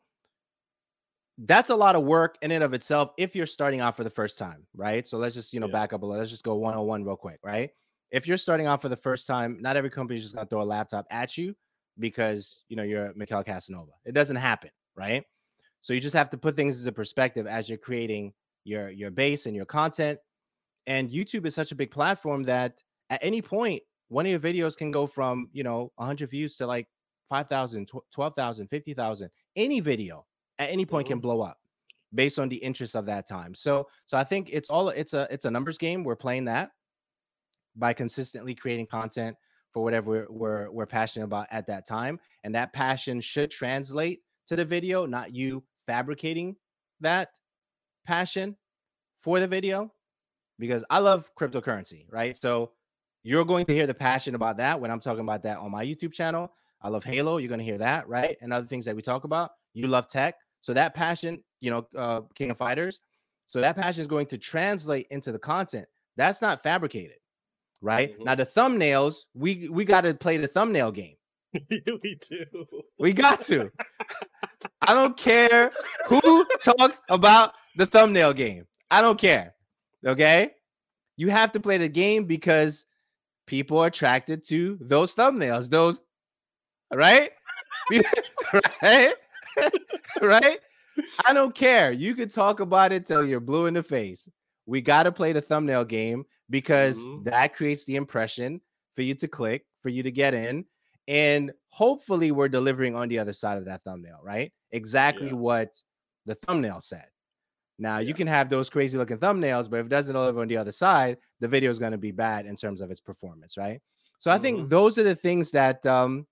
that's a lot of work in and of itself if you're starting off for the first time, right? So let's just, you know, yeah. back up a little. Let's just go 101 real quick, right? If you're starting off for the first time, not every company is just gonna throw a laptop at you because you know you're Mekel Kasanova. It doesn't happen, right? So you just have to put things into perspective as you're creating your your base and your content. And YouTube is such a big platform that at any point, one of your videos can go from, you know, 100 views to like 5,000, 12,000, 50,000. Any video at any point mm-hmm. can blow up based on the interest of that time. So so I think it's all it's a it's a numbers game. We're playing that by consistently creating content for whatever we're, we're, we're passionate about at that time. And that passion should translate to the video, not you fabricating that passion for the video. Because I love cryptocurrency, right? So you're going to hear the passion about that when I'm talking about that on my YouTube channel. I love Halo. You're going to hear that, right? And other things that we talk about. You love tech. So that passion, you know, uh, King of Fighters. So that passion is going to translate into the content. That's not fabricated, right? Mm-hmm. Now the thumbnails, we we got to play the thumbnail game. <laughs> we do. We got to. <laughs> I don't care who talks about the thumbnail game. I don't care. Okay? You have to play the game because people are attracted to those thumbnails. Those right? <laughs> right? <laughs> right? I don't care. You could talk about it till you're blue in the face. We got to play the thumbnail game because mm-hmm. that creates the impression for you to click, for you to get in, and hopefully we're delivering on the other side of that thumbnail, right? Exactly yeah. what the thumbnail said. Now yeah. you can have those crazy looking thumbnails, but if it doesn't deliver on the other side, the video is going to be bad in terms of its performance, right? So mm-hmm. I think mm-hmm. those are the things that um,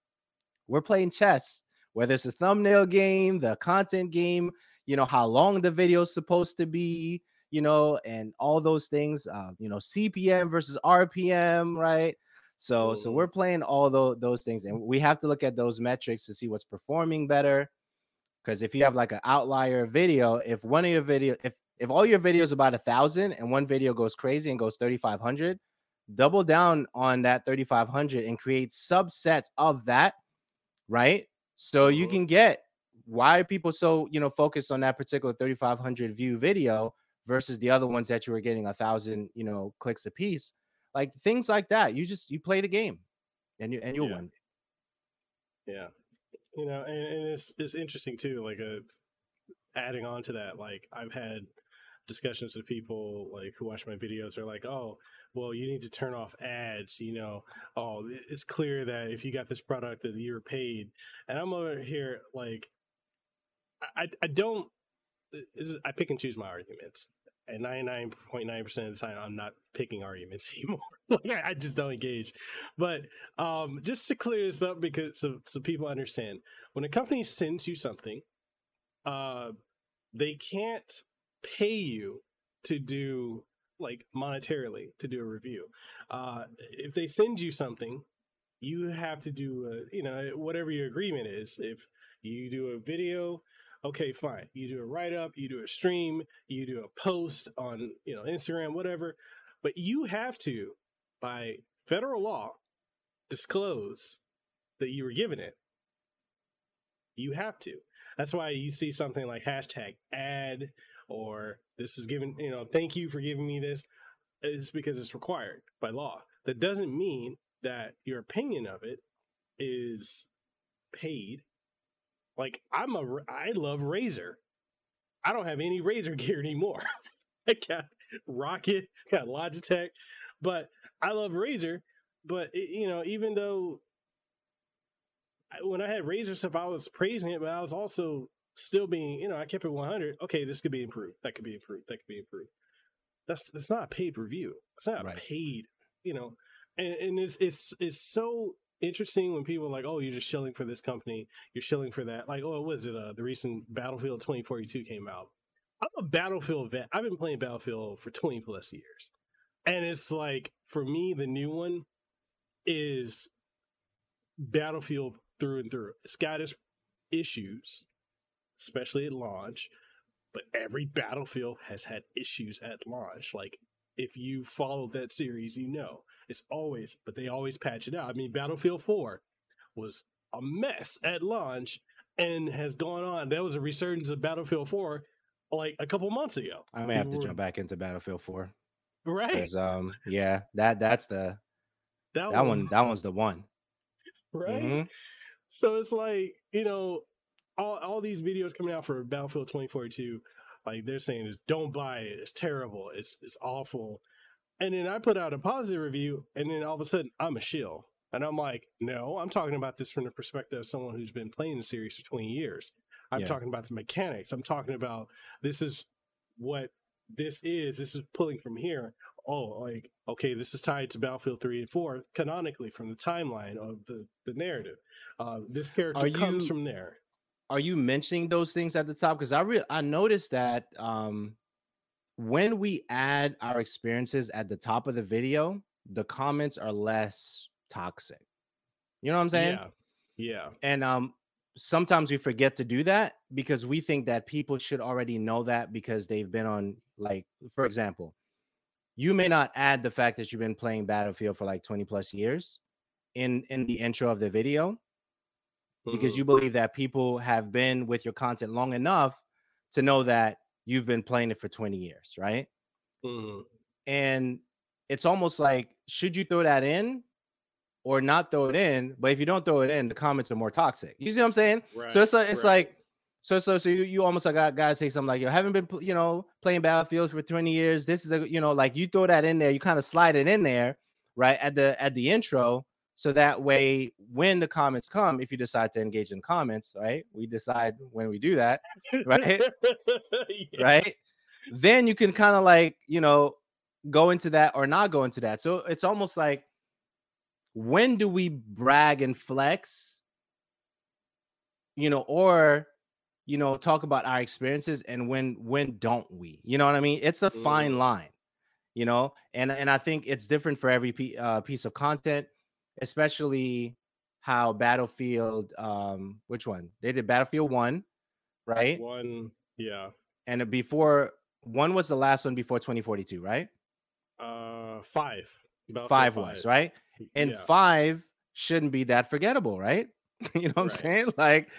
we're playing chess, whether it's a thumbnail game, the content game, you know, how long the video is supposed to be, you know, and all those things, uh, you know, CPM versus RPM, right? So mm-hmm. so we're playing all those those things, and we have to look at those metrics to see what's performing better. Because if you have like an outlier video, if one of your video, if if all your videos about a thousand and one video goes crazy and goes 3500 double down on that 3500 and create subsets of that right so you can get why are people so you know focused on that particular 3500 view video versus the other ones that you were getting a thousand you know clicks a piece like things like that. You just you play the game, and you and you'll yeah. win. Yeah, you know, and, and it's it's interesting too. Like a uh, adding on to that, like I've had discussions with people like who watch my videos are like, oh, well, you need to turn off ads. You know, oh, it's clear that if you got this product that you're paid. And I'm over here like, I I don't. I pick and choose my arguments. And 99.9% of the time, I'm not picking arguments <laughs> anymore. like, I just don't engage. But um, just to clear this up, because so, so people understand, when a company sends you something, uh, they can't pay you to do like monetarily to do a review. Uh, if they send you something, you have to do a, you know whatever your agreement is. If you do a video, okay, fine. You do a write up, you do a stream, you do a post on you know Instagram, whatever. But you have to, by federal law, disclose that you were given it. You have to. That's why you see something like hashtag ad or this is given, you know, thank you for giving me this. Is because it's required by law. That doesn't mean that your opinion of it is paid. Like I'm a, I love Razer. I don't have any Razer <laughs> gear anymore. I got Roccat, got Logitech, but I love Razer. But it, you know, even though when I had Razer stuff, I was praising it, but I was also still being, you know, I kept it 100. Okay, this could be improved. That could be improved. That could be improved. That's that's not a paid review. It's not right. paid, you know. And, and it's it's it's so interesting when people are like, oh, you're just shilling for this company, you're shilling for that. Like, oh, was it? Uh, the recent Battlefield 2042 came out. I'm a Battlefield vet. I've been playing Battlefield for 20 plus years, and it's like for me, the new one is Battlefield through and through. It's got its issues, especially at launch, but every Battlefield has had issues at launch. Like if you follow that series, you know it's always, but they always patch it out. I mean, Battlefield 4 was a mess at launch and has gone on. That was a resurgence of Battlefield 4 like a couple months ago. I may have to jump back into Battlefield 4. Right. Um, yeah, that that's the that, that one, one that one's the one. <laughs> Right. Mm-hmm. So it's like, you know, all, all these videos coming out for Battlefield 2042, like they're saying is don't buy it. It's terrible. It's it's awful. And then I put out a positive review, and then all of a sudden I'm a shill. And I'm like, no, I'm talking about this from the perspective of someone who's been playing the series for 20 years. I'm yeah. talking about the mechanics. I'm talking about this is what this is. This is pulling from here oh, like, okay, this is tied to Battlefield 3 and 4 canonically from the timeline of the, the narrative. Uh, this character comes from there. Are you mentioning those things at the top? Because I re- I noticed that um, when we add our experiences at the top of the video, the comments are less toxic. You know what I'm saying? Yeah. Yeah. And um, sometimes we forget to do that because we think that people should already know that because they've been on like for example you may not add the fact that you've been playing Battlefield for like 20 plus years in in the intro of the video. Because you believe that people have been with your content long enough to know that you've been playing it for 20 years, right? Mm-hmm. And it's almost like should you throw that in or not throw it in? But if you don't throw it in, the comments are more toxic. You see what I'm saying? Right, so it's like it's right. like so, so, so you, you almost like got guys say something like, "Yo, haven't been, you know, playing battlefields for 20 years. This is a, you know, like you throw that in there, you kind of slide it in there, right at the at the intro, so that way when the comments come, if you decide to engage in comments, right, we decide when we do that, <laughs> right, <laughs> yeah. right, then you can kind of like, you know, go into that or not go into that. So it's almost like, when do we brag and flex, you know, or you know talk about our experiences and when when don't we? You know what i mean? It's a fine mm. line you know? And and i think it's different for every p- uh, piece of content especially how battlefield um which one they did battlefield one right one yeah and before one was the last one before 2042 right uh five. Five was right and yeah. five shouldn't be that forgettable right <laughs> you know what right. i'm saying like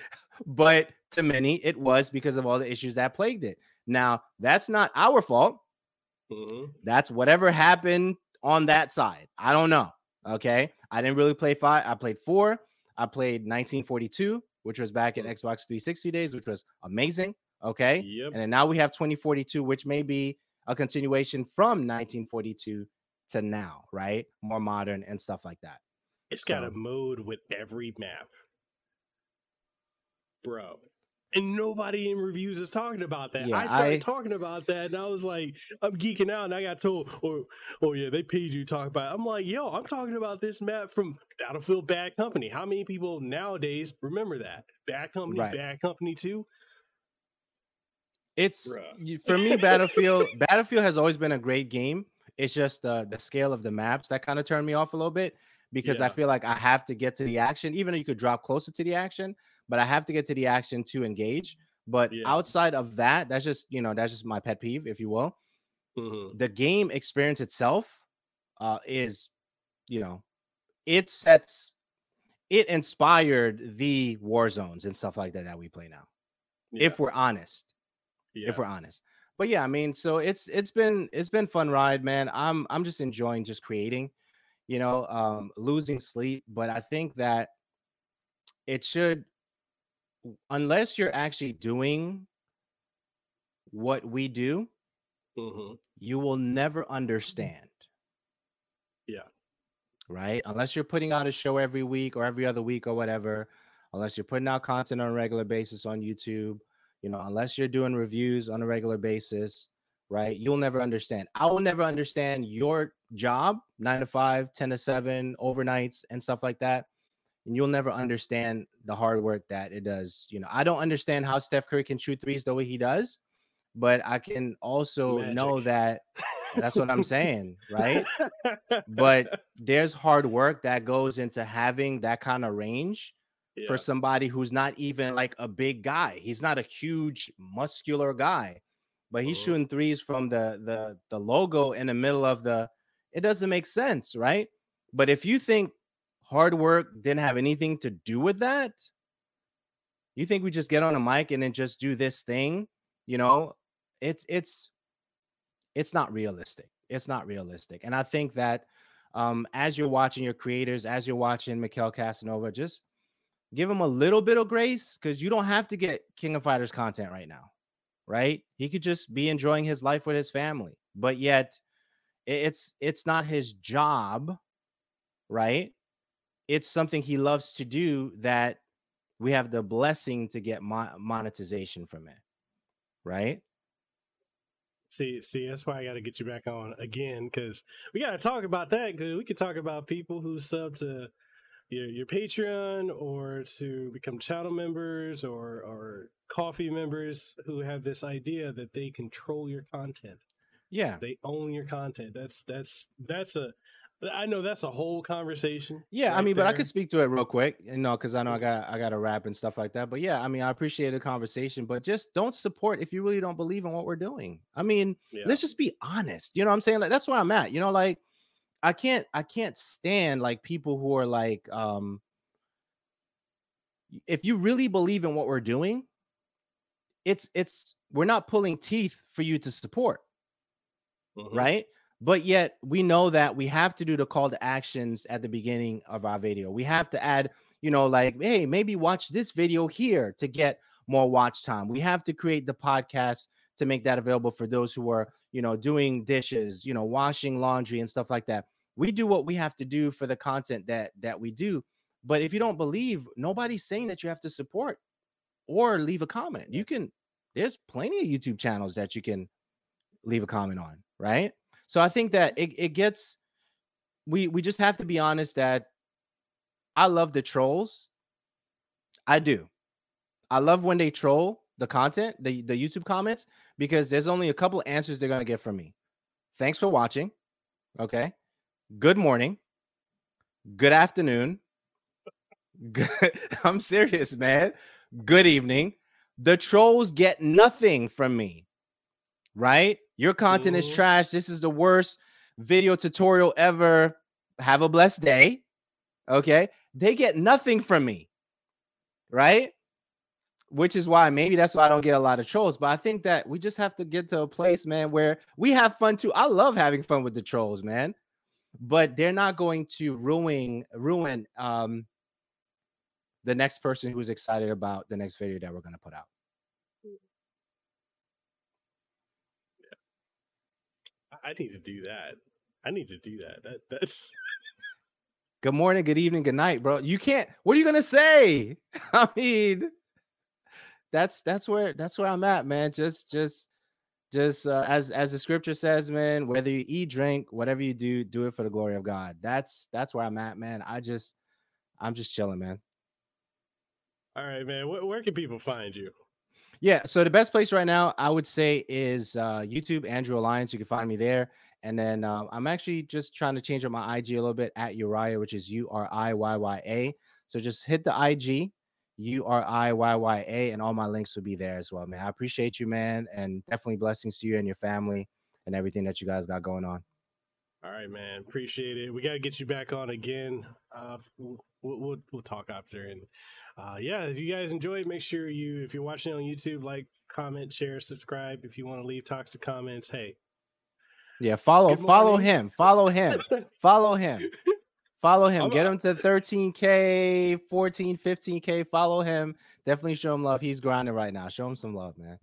but to many, it was because of all the issues that plagued it. Now, that's not our fault. Mm-hmm. That's whatever happened on that side. I don't know. Okay. I didn't really play five. I played four. I played 1942, which was back in mm-hmm. Xbox 360 days, which was amazing. Okay. Yep. And then now we have 2042, which may be a continuation from 1942 to now, right? More modern and stuff like that. It's got So- a mode with every map. Bro. And nobody in reviews is talking about that. Yeah, I started I- talking about that and I was like, I'm geeking out and I got told, oh, oh yeah, they paid you to talk about it. I'm like, yo, I'm talking about this map from Battlefield Bad Company. How many people nowadays remember that? Bad Company, Right. Bad Company 2? It's Bruh. for me, Battlefield. Battlefield has always been a great game. It's just uh, the scale of the maps that kind of turned me off a little bit because I feel like I have to get to the action, even though you could drop closer to the action, but I have to get to the action to engage. But Yeah. outside of that, that's just you know that's just my pet peeve, if you will. Mm-hmm. The game experience itself uh, is, you know, it sets, it inspired the war zones and stuff like that that we play now. If we're honest yeah. if we're honest. But yeah, I mean, so it's it's been it's been fun ride, man. I'm I'm just enjoying just creating, you know, um losing sleep, but I think that it should unless you're actually doing what we do, hmm you will never understand. Yeah. Right? Unless you're putting out a show every week or every other week or whatever, unless you're putting out content on a regular basis on YouTube, you know, unless you're doing reviews on a regular basis, right? You'll never understand. I will never understand your job, nine to five, 10 to seven, overnights and stuff like that. And you'll never understand the hard work that it does. You know, I don't understand how Steph Curry can shoot threes the way he does, but I can also know that that's what I'm saying, right? <laughs> But there's hard work that goes into having that kind of range yeah. for somebody who's not even like a big guy. He's not a huge muscular guy, but he's Mhm. shooting threes from the the the logo in the middle of the it doesn't make sense, right? But if you think hard work didn't have anything to do with that, you think we just get on a mic and then just do this thing, you know, it's it's it's not realistic. It's not realistic. And I think that um as you're watching your creators, as you're watching Mekel Kasanova, just give him a little bit of grace because you don't have to get King of Fighters content right now, right? He could just be enjoying his life with his family, but yet it's it's not his job, right? It's something he loves to do that we have the blessing to get mo- monetization from it, right? See, see, that's why I got to get you back on again because we got to talk about that because we could talk about people who sub to your your Patreon or to become channel members or or Ko-fi members who have this idea that they control your content, Yeah. they own your content. That's that's that's a I know that's a whole conversation. Yeah, I right mean, but I could speak to it real quick, you know, because I know I got I got to rap and stuff like that. But yeah, I mean, I appreciate the conversation, but just don't support if you really don't believe in what we're doing. I mean, Yeah. let's just be honest. You know what I'm saying? Like that's where I'm at. You know, like I can't I can't stand like people who are like, um, if you really believe in what we're doing, it's it's we're not pulling teeth for you to support Mhm. right? But yet we know that we have to do the call to actions at the beginning of our video. We have to add, you know, like, hey, maybe watch this video here to get more watch time. We have to create the podcast to make that available for those who are, you know, doing dishes, you know, washing laundry and stuff like that. We do what we have to do for the content that that we do. But if you don't believe, nobody's saying that you have to support or leave a comment. You can there's plenty of YouTube channels that you can leave a comment on, right? So I think that it, it gets we we just have to be honest that I love the trolls. I do. I love when they troll the content, the, the YouTube comments, because there's only a couple answers they're gonna get from me. Thanks for watching. Okay. Good morning. Good afternoon. Good, <laughs> I'm serious, man. Good evening. The trolls get nothing from me. Right? Your content is Mhm. trash. This is the worst video tutorial ever. Have a blessed day. Okay. They get nothing from me. Right? Which is why maybe that's why I don't get a lot of trolls. But I think that we just have to get to a place, man, where we have fun too. I love having fun with the trolls, man. But they're not going to ruin ruin um the next person who's excited about the next video that we're gonna put out. I need to do that. I need to do that. That that's. <laughs> good morning, good evening, good night, bro. You can't. What are you gonna say? <laughs> I mean, that's that's where that's where I'm at, man. Just just just uh, as as the scripture says, man. Whether you eat, drink, whatever you do, do it for the glory of God. That's that's where I'm at, man. I just I'm just chilling, man. All right, man. Where, where can people find you? Yeah, so the best place right now, I would say, is uh, YouTube, Andrew Alliance. You can find me there. And then uh, I'm actually just trying to change up my IG a little bit at Uriyya, which is U R I Y Y A. So just hit the IG, U R I Y Y A, and all my links will be there as well, man. I appreciate you, man. And definitely blessings to you and your family and everything that you guys got going on. All right, man. Appreciate it. We got to get you back on again. Uh, we'll, we'll, we'll talk after. And uh, yeah, if you guys enjoyed, make sure you, if you're watching on YouTube, like, comment, share, subscribe. If you want to leave toxic comments, hey. Yeah, follow, <laughs> follow him, follow him, follow him, follow him. Get him to 13k, 14, 15k. Follow him. Definitely show him love. He's grinding right now. Show him some love, man.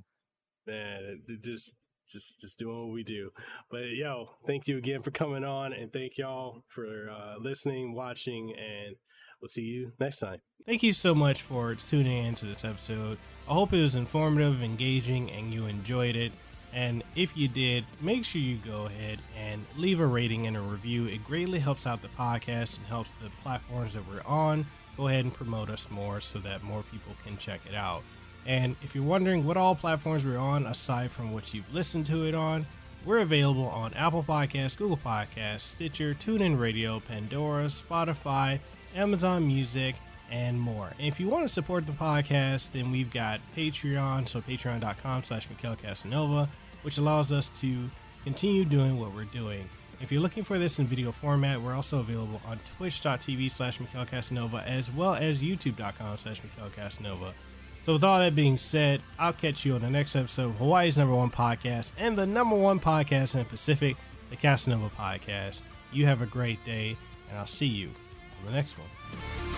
Man, just just just doing what we do. But yo, thank you again for coming on, and thank y'all for uh, listening, watching, and we'll see you next time. Thank you so much for tuning into this episode. I hope it was informative, engaging, and you enjoyed it. And if you did, make sure you go ahead and leave a rating and a review. It greatly helps out the podcast and helps the platforms that we're on go ahead and promote us more so that more people can check it out. And if you're wondering what all platforms we're on, aside from what you've listened to it on, we're available on Apple Podcasts, Google Podcasts, Stitcher, TuneIn Radio, Pandora, Spotify, Amazon Music, and more. And if you want to support the podcast, then we've got Patreon, so patreon.com slash Mekel Kasanova, which allows us to continue doing what we're doing. If you're looking for this in video format, we're also available on twitch.tv slash Mekel Kasanova, as well as youtube.com slash Mekel Kasanova. So, with all that being said, I'll catch you on the next episode of Hawaii's number one podcast and the number one podcast in the Pacific, the Kasanova Podcast. You have a great day, and I'll see you the next one.